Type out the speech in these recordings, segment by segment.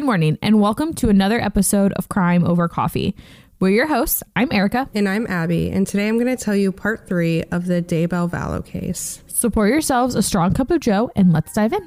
Good morning, and welcome to another episode of Crime Over Coffee. We're your hosts. I'm Ericka. And I'm Abby, and today I'm going to tell you part three of the Daybell Vallow case. So pour yourselves a strong cup of Joe, and let's dive in.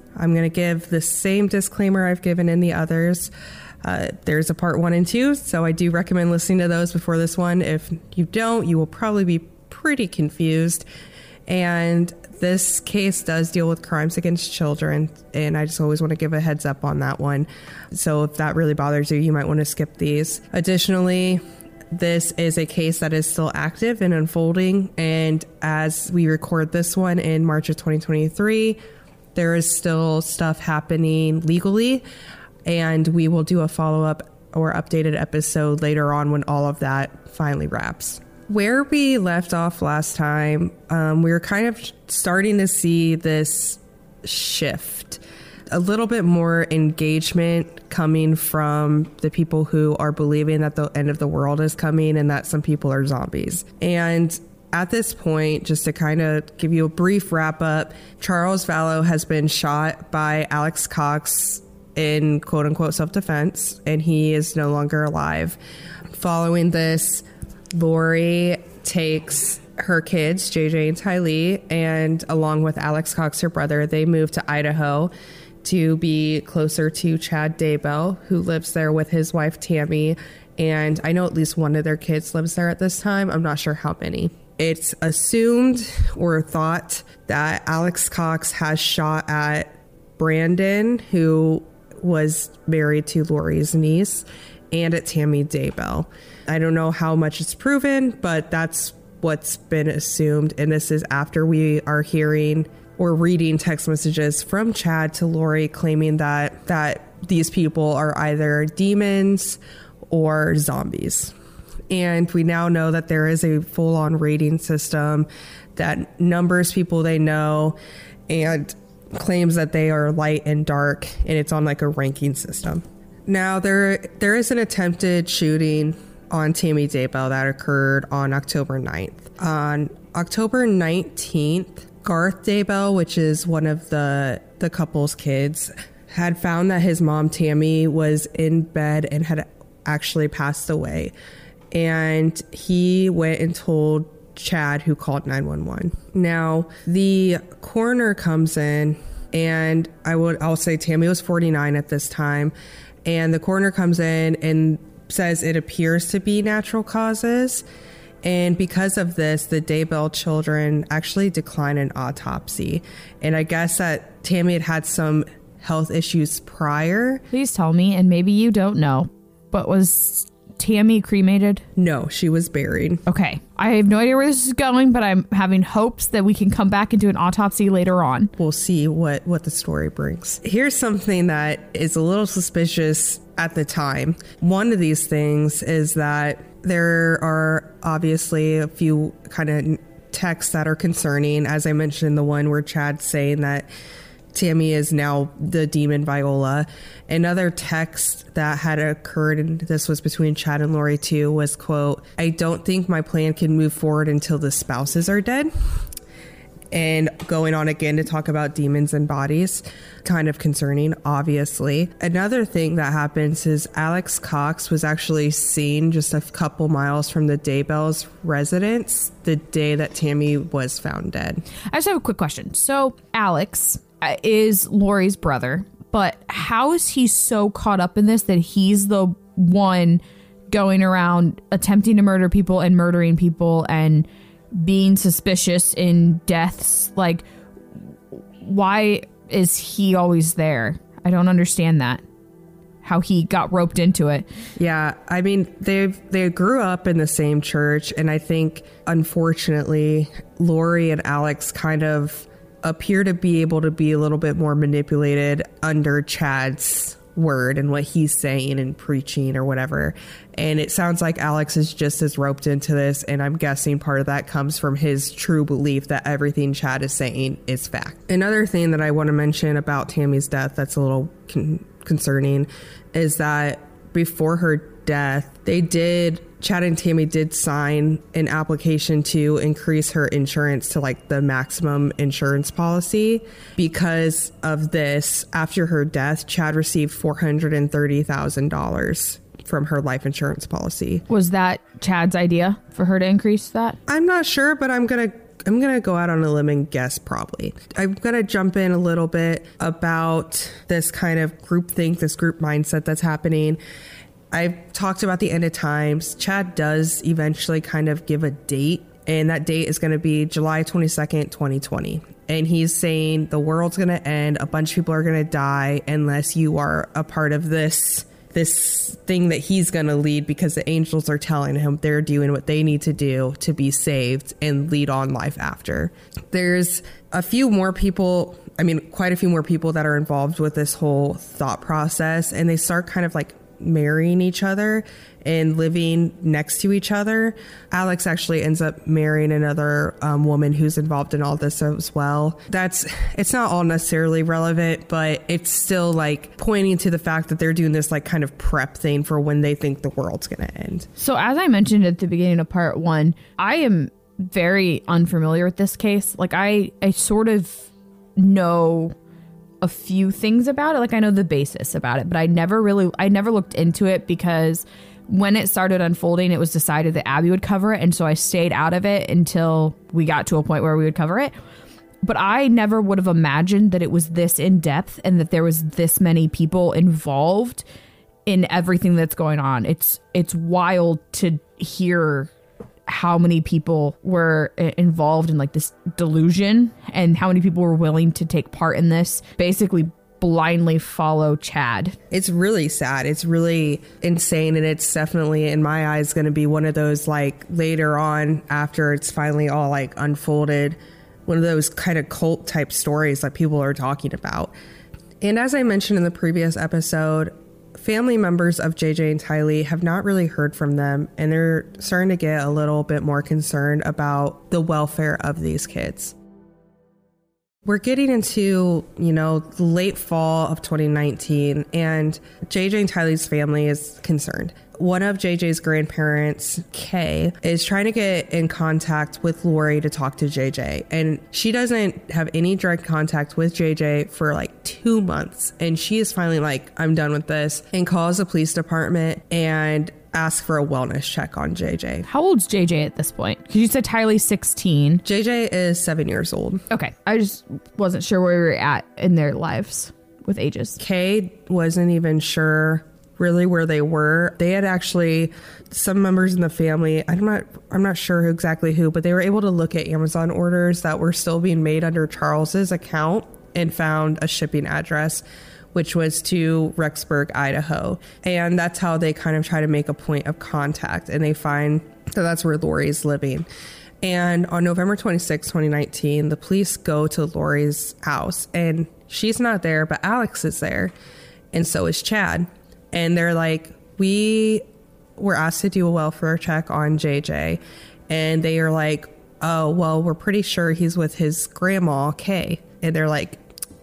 I'm going to give the same disclaimer I've given in the others. Uh, there's a part one and two, so I do recommend listening to those before this one. If you don't, you will probably be pretty confused. And this case does deal with crimes against children, and I just always want to give a heads up on that one. So if that really bothers you, you might want to skip these. Additionally, this is a case that is still active and unfolding. And as we record this one in March of 2023, there is still stuff happening legally. And we will do a follow up or updated episode later on when all of that finally wraps. Where we left off last time, um, we were kind of starting to see this shift a little bit more engagement coming from the people who are believing that the end of the world is coming and that some people are zombies. And at this point, just to kind of give you a brief wrap up, Charles Vallow has been shot by Alex Cox in quote unquote self defense, and he is no longer alive. Following this, Lori takes her kids, JJ and Tylee, and along with Alex Cox, her brother, they move to Idaho to be closer to Chad Daybell, who lives there with his wife Tammy. And I know at least one of their kids lives there at this time. I'm not sure how many. It's assumed or thought that Alex Cox has shot at Brandon, who was married to Lori's niece, and at Tammy Daybell. I don't know how much it's proven, but that's what's been assumed. And this is after we are hearing or reading text messages from Chad to Lori claiming that that these people are either demons or zombies. And we now know that there is a full on rating system that numbers people they know and claims that they are light and dark and it's on like a ranking system. Now there there is an attempted shooting on Tammy Daybell that occurred on October 9th. On October 19th, Garth Daybell, which is one of the the couple's kids, had found that his mom Tammy was in bed and had actually passed away. And he went and told Chad who called 911. Now, the coroner comes in and I would I'll say Tammy was 49 at this time and the coroner comes in and says it appears to be natural causes and because of this, the Daybell children actually decline an autopsy. And I guess that Tammy had had some health issues prior. Please tell me, and maybe you don't know, but was Tammy cremated? No, she was buried. Okay. I have no idea where this is going, but I'm having hopes that we can come back and do an autopsy later on. We'll see what what the story brings. Here's something that is a little suspicious at the time. One of these things is that there are obviously a few kind of texts that are concerning. As I mentioned, the one where Chad's saying that Tammy is now the demon Viola. Another text that had occurred, and this was between Chad and Lori too, was quote, I don't think my plan can move forward until the spouses are dead and going on again to talk about demons and bodies. Kind of concerning, obviously. Another thing that happens is Alex Cox was actually seen just a couple miles from the Daybell's residence the day that Tammy was found dead. I just have a quick question. So, Alex is Lori's brother, but how is he so caught up in this that he's the one going around attempting to murder people and murdering people and being suspicious in deaths. Like, why is he always there? I don't understand that. How he got roped into it. Yeah, I mean they they grew up in the same church, and I think unfortunately Lori and Alex kind of appear to be able to be a little bit more manipulated under Chad's word and what he's saying and preaching or whatever. And it sounds like Alex is just as roped into this. And I'm guessing part of that comes from his true belief that everything Chad is saying is fact. Another thing that I want to mention about Tammy's death that's a little con- concerning is that before her death, they did Chad and Tammy did sign an application to increase her insurance to like the maximum insurance policy. Because of this, after her death, Chad received $430,000 from her life insurance policy. Was that Chad's idea for her to increase that? I'm not sure, but I'm going to I'm going to go out on a limb and guess probably. I'm going to jump in a little bit about this kind of group think, this group mindset that's happening. I've talked about the end of times. Chad does eventually kind of give a date, and that date is going to be July 22nd, 2020. And he's saying the world's going to end, a bunch of people are going to die unless you are a part of this this thing that he's going to lead because the angels are telling him they're doing what they need to do to be saved and lead on life after. There's a few more people, I mean, quite a few more people that are involved with this whole thought process, and they start kind of like marrying each other and living next to each other. Alex actually ends up marrying another um, woman who's involved in all this as well. That's it's not all necessarily relevant, but it's still like pointing to the fact that they're doing this like kind of prep thing for when they think the world's going to end. So, as I mentioned at the beginning of part one, I am very unfamiliar with this case. Like, I I sort of know a few things about it. Like I know the basis about it, but I never really I never looked into it because when it started unfolding, it was decided that Abby would cover it, and so I stayed out of it until we got to a point where we would cover it. But I never would have imagined that it was this in depth and that there was this many people involved in everything that's going on. It's it's wild to hear how many people were uh, involved in like this delusion and how many people were willing to take part in this basically blindly follow Chad. It's really sad. It's really insane and it's definitely in my eyes going to be one of those like later on after it's finally all like unfolded one of those kind of cult type stories that people are talking about. And as I mentioned in the previous episode, family members of JJ and Tylee have not really heard from them, and they're starting to get a little bit more concerned about the welfare of these kids. We're getting into, you know, late fall of 2019, and JJ and Tylee's family is concerned. One of JJ's grandparents, Kay, is trying to get in contact with Lori to talk to JJ. And she doesn't have any direct contact with JJ for like two months. And she is finally like, I'm done with this, and calls the police department and ask for a wellness check on JJ. How old's JJ at this point? Because you said Tylee's 16. JJ is seven years old. Okay. I just wasn't sure where we were at in their lives with ages. Kay wasn't even sure really where they were. They had actually some members in the family, I'm not I'm not sure exactly who, but they were able to look at Amazon orders that were still being made under Charles's account and found a shipping address which was to Rexburg, Idaho. And that's how they kind of try to make a point of contact. And they find that that's where Lori's living. And on November 26, 2019, the police go to Lori's house and she's not there, but Alex is there. And so is Chad. And they're like, We were asked to do a welfare check on JJ. And they are like, Oh, well, we're pretty sure he's with his grandma, Kay. And they're like,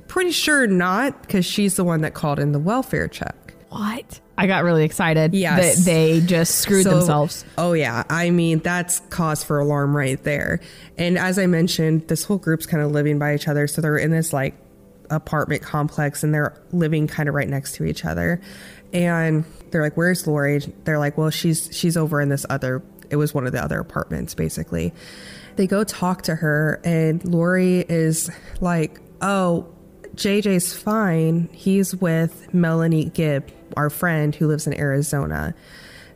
Pretty sure not, because she's the one that called in the welfare check. What? I got really excited Yes. that they just screwed So- themselves. Oh yeah, I mean that's cause for alarm right there. And as I mentioned, this whole group's kind of living by each other, so they're in this like apartment complex and they're living kind of right next to each other. And they're like, "Where's Lori?" They're like, "Well, she's she's over in this other. It was one of the other apartments, basically." They go talk to her, and Lori is like, "Oh." JJ's fine. He's with Melanie Gibb, our friend who lives in Arizona.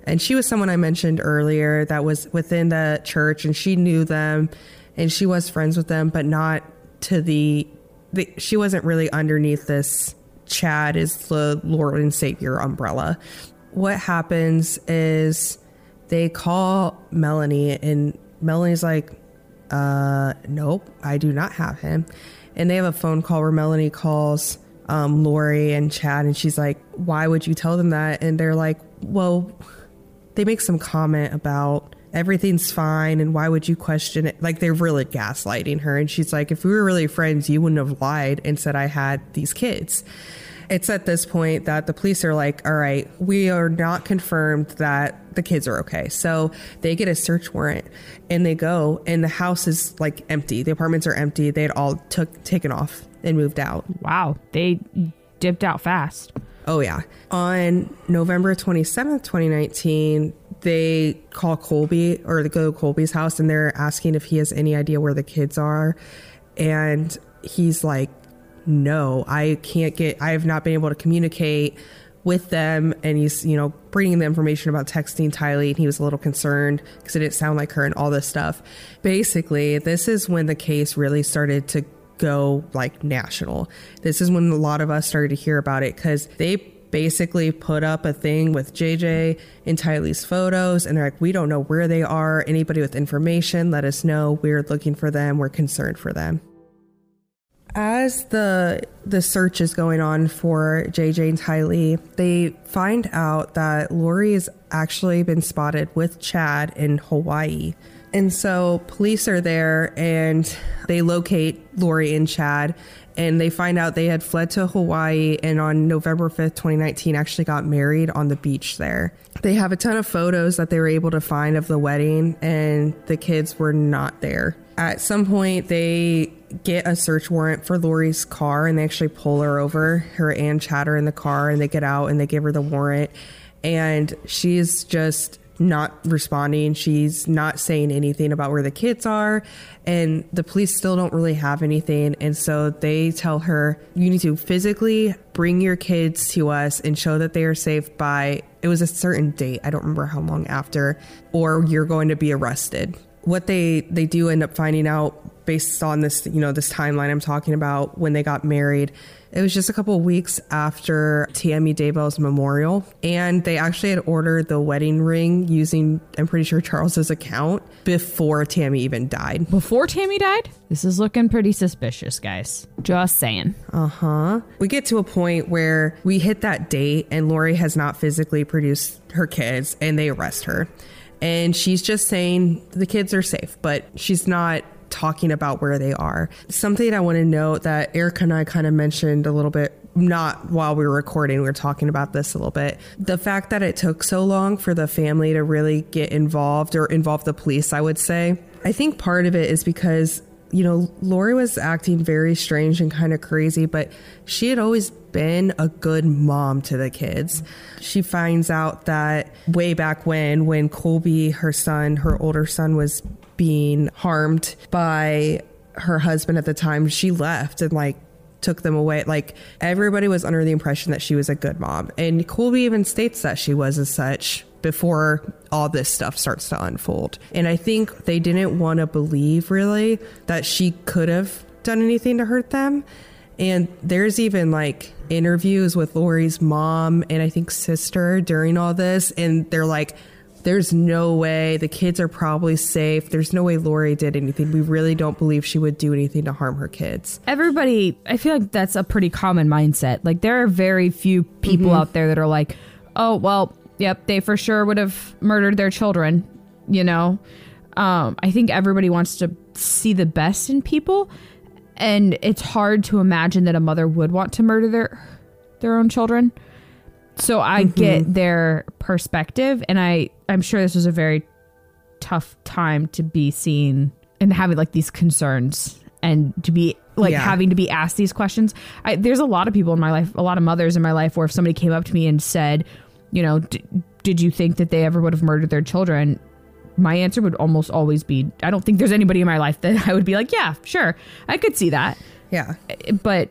And she was someone I mentioned earlier that was within the church and she knew them and she was friends with them, but not to the, the she wasn't really underneath this Chad is the Lord and Savior umbrella. What happens is they call Melanie and Melanie's like, uh, nope, I do not have him. And they have a phone call where Melanie calls um, Lori and Chad, and she's like, why would you tell them that? And they're like, well, they make some comment about everything's fine and why would you question it? Like they're really gaslighting her. And she's like, if we were really friends, you wouldn't have lied and said I had these kids. It's at this point that the police are like, all right, we are not confirmed that the kids are okay. So they get a search warrant and they go and the house is like empty. The apartments are empty. They had all took taken off and moved out. Wow. They dipped out fast. Oh yeah. On November 27th, 2019, they call Colby or they go to Colby's house and they're asking if he has any idea where the kids are. And he's like, no, I can't get, I have not been able to communicate with them. And he's, you know, bringing the information about texting Tylee. And he was a little concerned because it didn't sound like her and all this stuff. Basically, this is when the case really started to go like national. This is when a lot of us started to hear about it because they basically put up a thing with JJ and Tylee's photos and they're like, we don't know where they are. Anybody with information, let us know. We're looking for them. We're concerned for them as the the search is going on for JJ and Tylee, they find out that Lori has actually been spotted with Chad in Hawaii. And so police are there and they locate Lori and Chad and they find out they had fled to Hawaii and on November 5th, 2019 actually got married on the beach there. They have a ton of photos that they were able to find of the wedding and the kids were not there. At some point they get a search warrant for Lori's car and they actually pull her over, her and Chatter in the car and they get out and they give her the warrant and she's just not responding. She's not saying anything about where the kids are. And the police still don't really have anything. And so they tell her, you need to physically bring your kids to us and show that they are safe by, it was a certain date. I don't remember how long after, or you're going to be arrested. What they, they do end up finding out based on this, you know, this timeline I'm talking about when they got married it was just a couple weeks after Tammy Daybell's memorial, and they actually had ordered the wedding ring using, I'm pretty sure, Charles's account before Tammy even died. Before Tammy died? This is looking pretty suspicious, guys. Just saying. Uh huh. We get to a point where we hit that date, and Lori has not physically produced her kids, and they arrest her. And she's just saying the kids are safe, but she's not talking about where they are. Something I want to note that Ericka and I kind of mentioned a little bit not while we were recording, we were talking about this a little bit. The fact that it took so long for the family to really get involved or involve the police, I would say. I think part of it is because, you know, Lori was acting very strange and kind of crazy, but she had always been a good mom to the kids. She finds out that way back when, when Colby, her son, her older son, was being harmed by her husband at the time, she left and like took them away. Like everybody was under the impression that she was a good mom. And Colby even states that she was as such before all this stuff starts to unfold. And I think they didn't want to believe really that she could have done anything to hurt them. And there's even like interviews with Lori's mom and I think sister during all this. And they're like, there's no way the kids are probably safe. There's no way Lori did anything. We really don't believe she would do anything to harm her kids. Everybody, I feel like that's a pretty common mindset. Like there are very few people mm-hmm. out there that are like, "Oh, well, yep, they for sure would have murdered their children." You know, um, I think everybody wants to see the best in people, and it's hard to imagine that a mother would want to murder their their own children. So I mm-hmm. get their perspective, and I I'm sure this was a very tough time to be seen and having like these concerns and to be like yeah. having to be asked these questions. I, there's a lot of people in my life, a lot of mothers in my life, where if somebody came up to me and said, you know, did you think that they ever would have murdered their children? My answer would almost always be, I don't think there's anybody in my life that I would be like, yeah, sure, I could see that. Yeah. But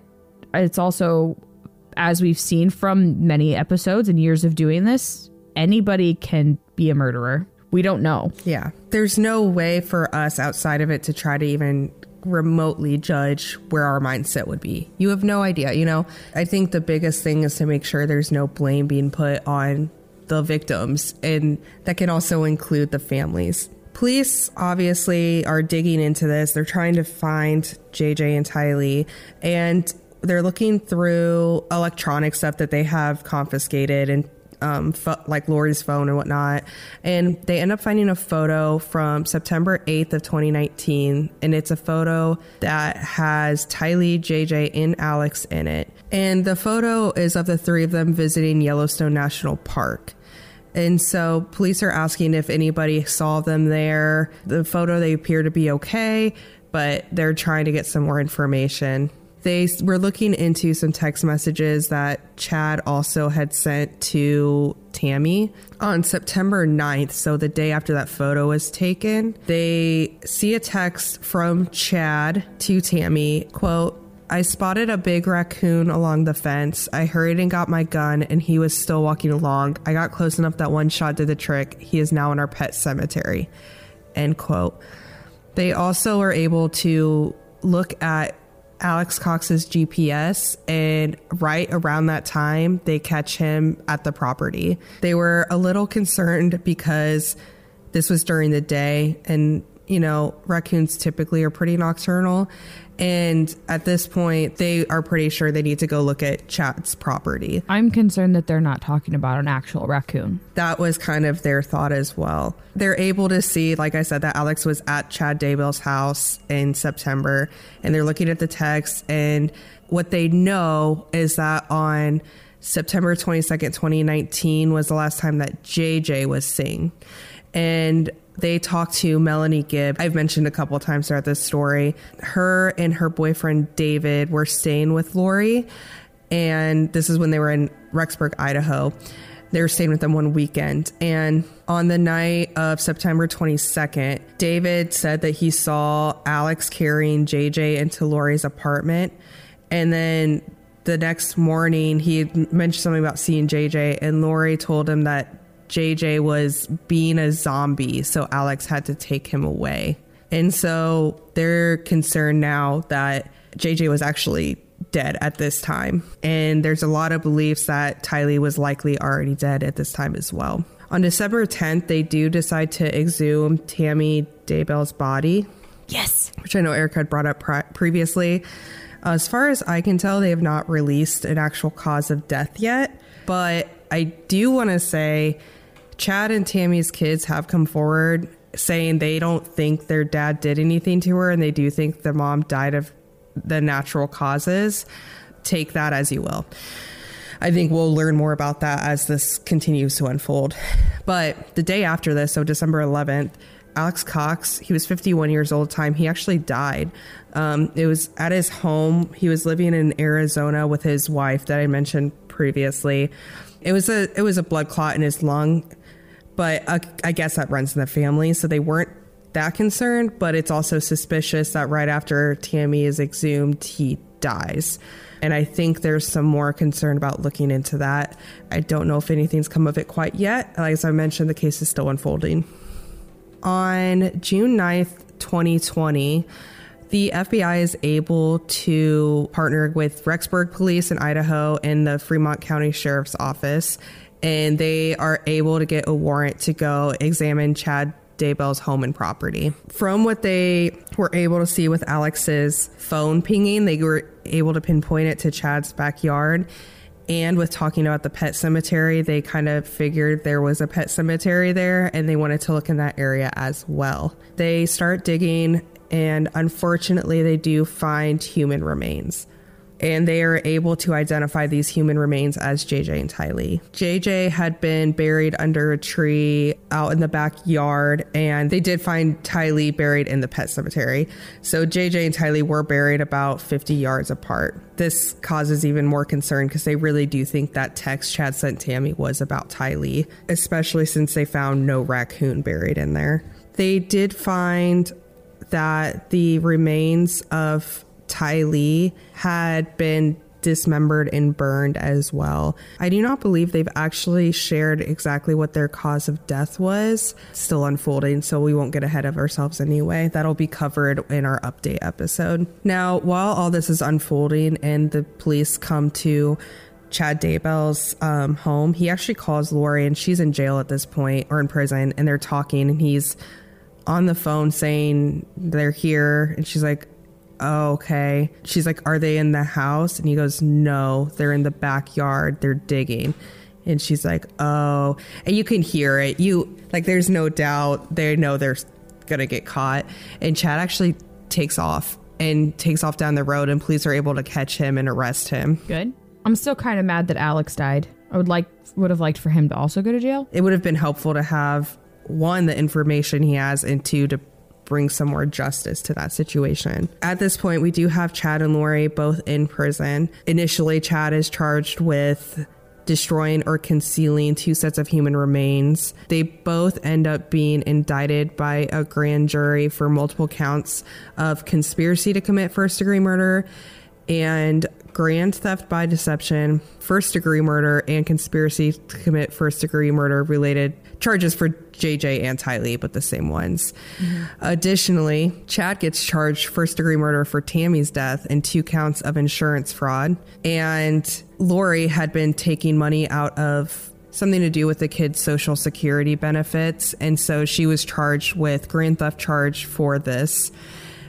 it's also as we've seen from many episodes and years of doing this, anybody can be a murderer. We don't know. Yeah. There's no way for us outside of it to try to even remotely judge where our mindset would be. You have no idea, you know? I think the biggest thing is to make sure there's no blame being put on the victims, and that can also include the families. Police obviously are digging into this. They're trying to find JJ and Tylee, and they're looking through electronic stuff that they have confiscated and um, fo- like Lori's phone and whatnot. And they end up finding a photo from September 8th of 2019. And it's a photo that has Tylee, JJ, and Alex in it. And the photo is of the three of them visiting Yellowstone National Park. And so police are asking if anybody saw them there. The photo, they appear to be okay, but they're trying to get some more information they were looking into some text messages that Chad also had sent to Tammy on September 9th, so the day after that photo was taken. They see a text from Chad to Tammy, quote, I spotted a big raccoon along the fence. I hurried and got my gun, and he was still walking along. I got close enough that one shot did the trick. He is now in our pet cemetery. End quote. They also were able to look at Alex Cox's GPS, and right around that time, they catch him at the property. They were a little concerned because this was during the day, and you know, raccoons typically are pretty nocturnal. And at this point, they are pretty sure they need to go look at Chad's property. I'm concerned that they're not talking about an actual raccoon. That was kind of their thought as well. They're able to see, like I said, that Alex was at Chad Daybell's house in September, and they're looking at the text. And what they know is that on September 22nd, 2019, was the last time that JJ was seen. And they talked to Melanie Gibb. I've mentioned a couple times throughout this story. Her and her boyfriend David were staying with Lori, and this is when they were in Rexburg, Idaho. They were staying with them one weekend. And on the night of September 22nd, David said that he saw Alex carrying JJ into Lori's apartment. And then the next morning, he mentioned something about seeing JJ, and Lori told him that JJ was being a zombie, so Alex had to take him away. And so they're concerned now that JJ was actually dead at this time. And there's a lot of beliefs that Tylee was likely already dead at this time as well. On December 10th, they do decide to exhume Tammy Daybell's body. Yes. Which I know Eric had brought up pre- previously. As far as I can tell, they have not released an actual cause of death yet. But I do want to say Chad and Tammy's kids have come forward saying they don't think their dad did anything to her and they do think the mom died of the natural causes. Take that as you will. I think we'll learn more about that as this continues to unfold. But the day after this, so December 11th, Alex Cox, he was 51 years old time. He actually died. Um, it was at his home. He was living in Arizona with his wife that I mentioned previously. It was a it was a blood clot in his lung but uh, I guess that runs in the family, so they weren't that concerned. But it's also suspicious that right after Tammy is exhumed, he dies. And I think there's some more concern about looking into that. I don't know if anything's come of it quite yet. As I mentioned, the case is still unfolding. On June 9th, 2020, the FBI is able to partner with Rexburg Police in Idaho and the Fremont County Sheriff's Office and they are able to get a warrant to go examine Chad Daybell's home and property. From what they were able to see with Alex's phone pinging, they were able to pinpoint it to Chad's backyard. And with talking about the pet cemetery, they kind of figured there was a pet cemetery there and they wanted to look in that area as well. They start digging, and unfortunately, they do find human remains and they are able to identify these human remains as JJ and Tylee. JJ had been buried under a tree out in the backyard, and they did find Tylee buried in the pet cemetery. So JJ and Tylee were buried about 50 yards apart. This causes even more concern because they really do think that text Chad sent Tammy was about Tylee, especially since they found no raccoon buried in there. They did find that the remains of Tylee had been dismembered and burned as well. I do not believe they've actually shared exactly what their cause of death was. Still unfolding, so we won't get ahead of ourselves anyway. That'll be covered in our update episode. Now, while all this is unfolding and the police come to Chad Daybell's um, home, he actually calls Lori and she's in jail at this point or in prison and they're talking and he's on the phone saying they're here and she's like, oh, okay. She's like, are they in the house? And he goes, no, they're in the backyard. They're digging. And she's like, oh, and you can hear it. You like, there's no doubt they know they're gonna get caught. And Chad actually takes off and takes off down the road, and police are able to catch him and arrest him. Good. I'm still kind of mad that Alex died. I would like would have liked for him to also go to jail. It would have been helpful to have one the information he has, and two to bring some more justice to that situation. At this point, we do have Chad and Lori both in prison. Initially, Chad is charged with destroying or concealing two sets of human remains. They both end up being indicted by a grand jury for multiple counts of conspiracy to commit first degree murder and grand theft by deception, first degree murder, and conspiracy to commit first degree murder related charges for JJ and Tylee, but the same ones. Mm-hmm. Additionally, Chad gets charged first degree murder for Tammy's death and two counts of insurance fraud. And Lori had been taking money out of something to do with the kid's social security benefits. And so she was charged with grand theft charge for this.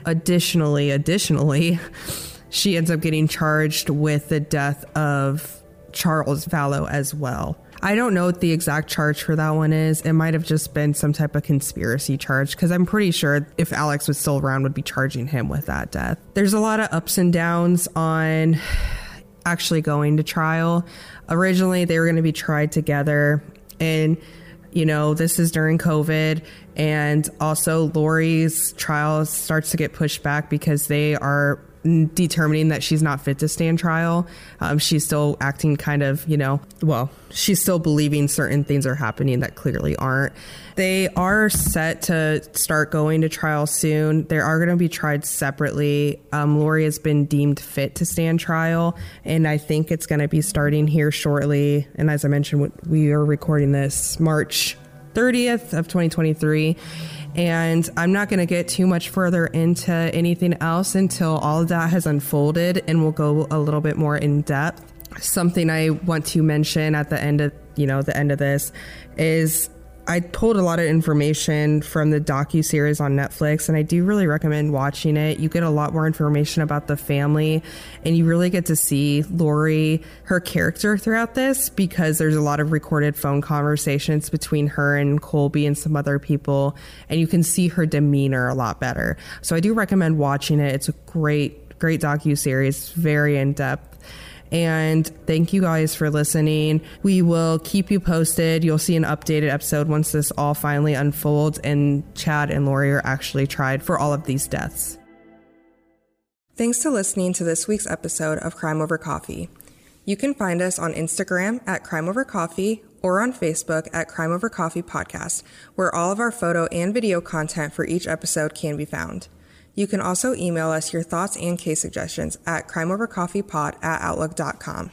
Additionally, additionally, she ends up getting charged with the death of Charles Vallow as well. I don't know what the exact charge for that one is. It might have just been some type of conspiracy charge because I'm pretty sure if Alex was still around, would be charging him with that death. There's a lot of ups and downs on actually going to trial. Originally, they were going to be tried together, and you know this is during COVID, and also Lori's trial starts to get pushed back because they are determining that she's not fit to stand trial. Um, she's still acting kind of, you know, well, she's still believing certain things are happening that clearly aren't. They are set to start going to trial soon. They are going to be tried separately. Um, Lori has been deemed fit to stand trial, and I think it's going to be starting here shortly. And as I mentioned, we are recording this March 30th of 2023 and I'm not going to get too much further into anything else until all of that has unfolded and we'll go a little bit more in depth. Something I want to mention at the end of, you know, the end of this is I pulled a lot of information from the docu series on Netflix, and I do really recommend watching it. You get a lot more information about the family, and you really get to see Lori, her character throughout this, because there's a lot of recorded phone conversations between her and Colby and some other people, and you can see her demeanor a lot better. So I do recommend watching it. It's a great, great docu series, very in depth. And thank you guys for listening. We will keep you posted. You'll see an updated episode once this all finally unfolds and Chad and Lori are actually tried for all of these deaths. Thanks to listening to this week's episode of Crime Over Coffee. You can find us on Instagram at Crime Over Coffee or on Facebook at Crime Over Coffee Podcast, where all of our photo and video content for each episode can be found. You can also email us your thoughts and case suggestions at crimeovercoffeepod at outlook.com.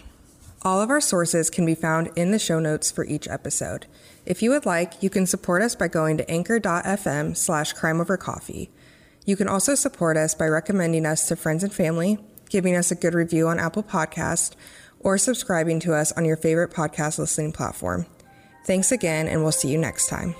All of our sources can be found in the show notes for each episode. If you would like, you can support us by going to anchor.fm slash crimeovercoffee. You can also support us by recommending us to friends and family, giving us a good review on Apple Podcast, or subscribing to us on your favorite podcast listening platform. Thanks again, and we'll see you next time.